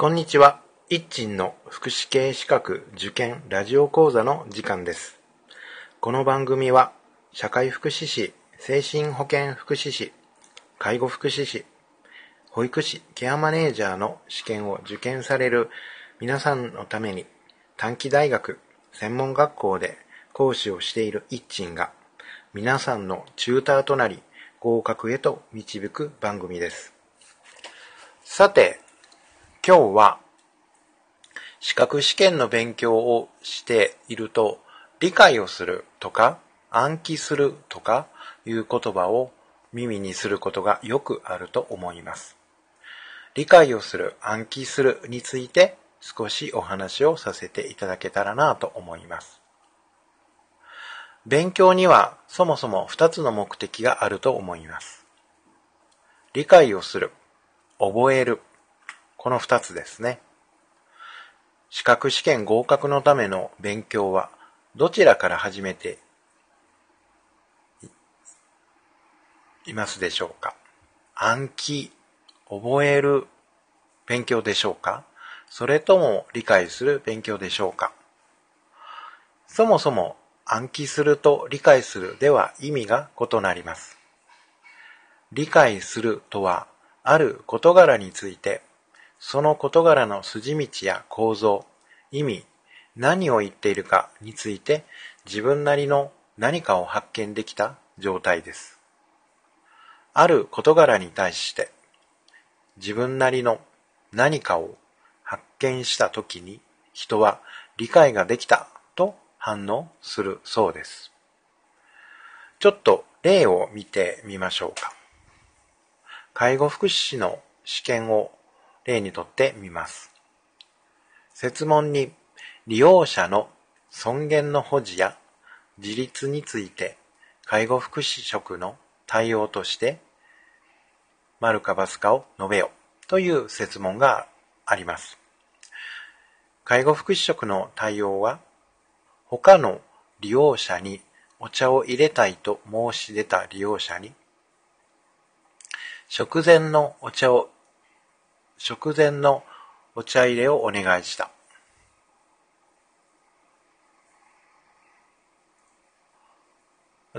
こんにちは。一鎮の福祉系資格受験ラジオ講座の時間です。この番組は、社会福祉士、精神保健福祉士、介護福祉士、保育士、ケアマネージャーの試験を受験される皆さんのために、短期大学、専門学校で講師をしている一鎮が、皆さんのチューターとなり、合格へと導く番組です。さて、今日は資格試験の勉強をしていると理解をするとか暗記するとかいう言葉を耳にすることがよくあると思います。理解をする、暗記するについて少しお話をさせていただけたらなと思います。勉強にはそもそも2つの目的があると思います。理解をする、覚える、この二つですね。資格試験合格のための勉強はどちらから始めていますでしょうか？暗記、覚える勉強でしょうか？それとも理解する勉強でしょうか？そもそも暗記すると理解するでは意味が異なります。理解するとは、ある事柄についてその事柄の筋道や構造、意味、何を言っているかについて自分なりの何かを発見できた状態です。ある事柄に対して自分なりの何かを発見したときに人は理解ができたと反応するそうです。ちょっと例を見てみましょうか。介護福祉士の試験を例にとってみます。設問に利用者の尊厳の保持や自立について介護福祉職の対応として丸かバスかを述べよという設問があります。介護福祉職の対応は他の利用者にお茶を入れたいと申し出た利用者に食前のお茶を食前のお茶入れをお願いした。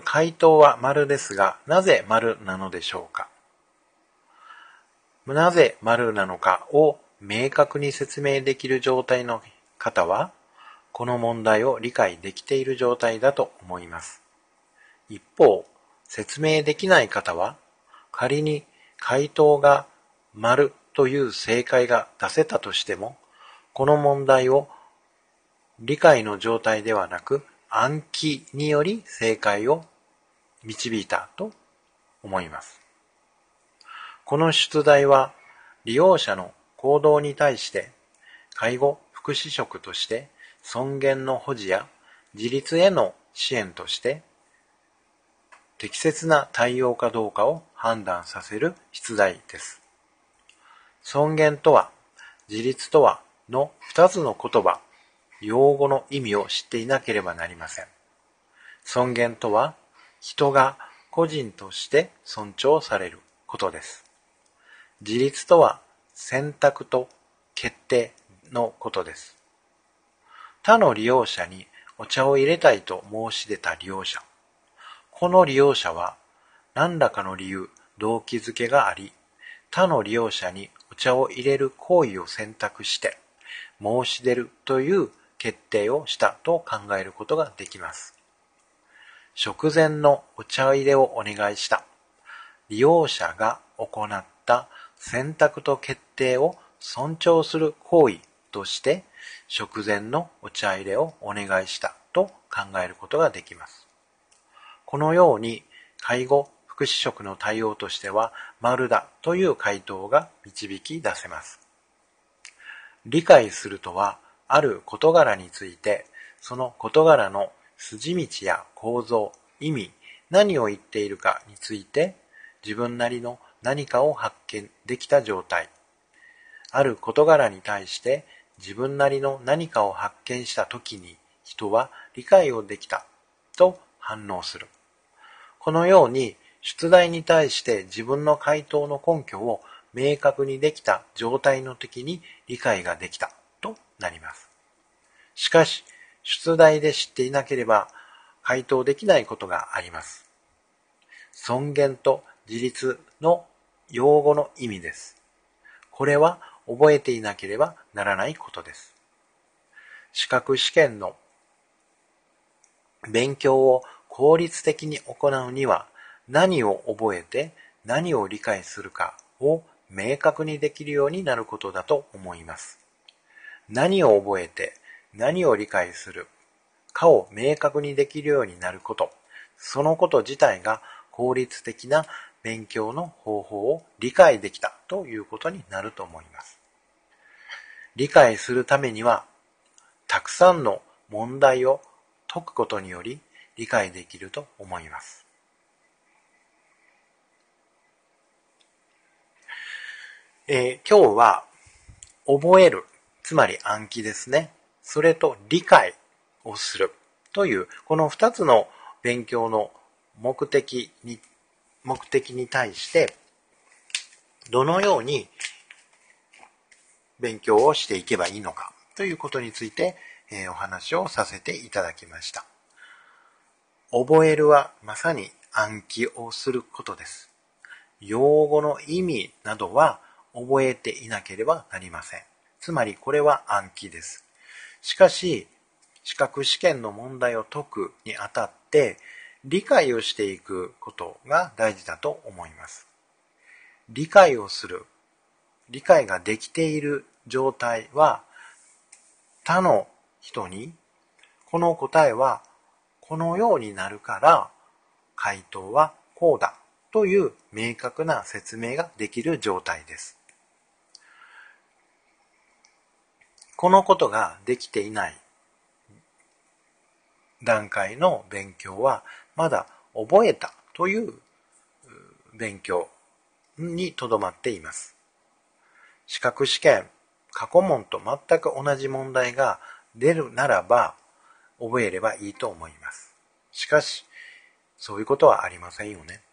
回答は丸ですが、なぜ丸なのでしょうか？なぜ丸なのかを明確に説明できる状態の方は、この問題を理解できている状態だと思います。一方、説明できない方は、仮に回答が丸という正解が出せたとしても、この問題を理解の状態ではなく暗記により正解を導いたと思います。この出題は利用者の行動に対して介護福祉職として尊厳の保持や自立への支援として適切な対応かどうかを判断させる出題です。尊厳とは、自立とはの二つの言葉、用語の意味を知っていなければなりません。尊厳とは、人が個人として尊重されることです。自立とは、選択と決定のことです。他の利用者にお茶を入れたいと申し出た利用者。この利用者は何らかの理由、動機づけがあり、他の利用者にお茶を入れる行為を選択して申し出るという決定をしたと考えることができます。食前のお茶入れをお願いした。利用者が行った選択と決定を尊重する行為として食前のお茶入れをお願いしたと考えることができます。このように介護福祉職の対応としては丸だという回答が導き出せます。理解するとは、ある事柄について、その事柄の筋道や構造、意味、何を言っているかについて、自分なりの何かを発見できた状態。ある事柄に対して自分なりの何かを発見した時に人は理解をできたと反応する。このように出題に対して自分の回答の根拠を明確にできた状態の時に理解ができたとなります。しかし、出題で知っていなければ回答できないことがあります。尊厳と自立の用語の意味です。これは覚えていなければならないことです。資格試験の勉強を効率的に行うには何を覚えて何を理解するかを明確にできるようになることだと思います。何を覚えて何を理解するかを明確にできるようになること、そのこと自体が効率的な勉強の方法を理解できたということになると思います。理解するためには、たくさんの問題を解くことにより理解できると思います。えー、今日は覚える、つまり暗記ですね。それと理解をするという、この二つの勉強の目的に、目的に対して、どのように勉強をしていけばいいのかということについて、えー、お話をさせていただきました。覚えるはまさに暗記をすることです。用語の意味などは覚えていなければなりません。つまりこれは暗記です。しかし、資格試験の問題を解くにあたって、理解をしていくことが大事だと思います。理解をする、理解ができている状態は、他の人に、この答えはこのようになるから、回答はこうだという明確な説明ができる状態です。このことができていない段階の勉強はまだ覚えたという勉強にとどまっています。資格試験、過去問と全く同じ問題が出るならば覚えればいいと思います。しかし、そういうことはありませんよね。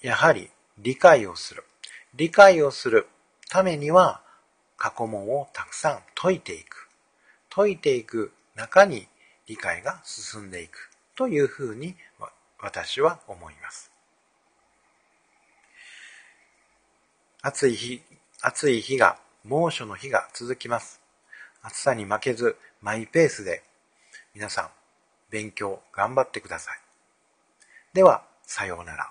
やはり理解をする。理解をするためには過去問をたくさん解いていく。解いていく中に理解が進んでいくというふうに私は思います。暑い日、暑い日が、猛暑の日が続きます。暑さに負けずマイペースで皆さん勉強頑張ってください。では、さようなら。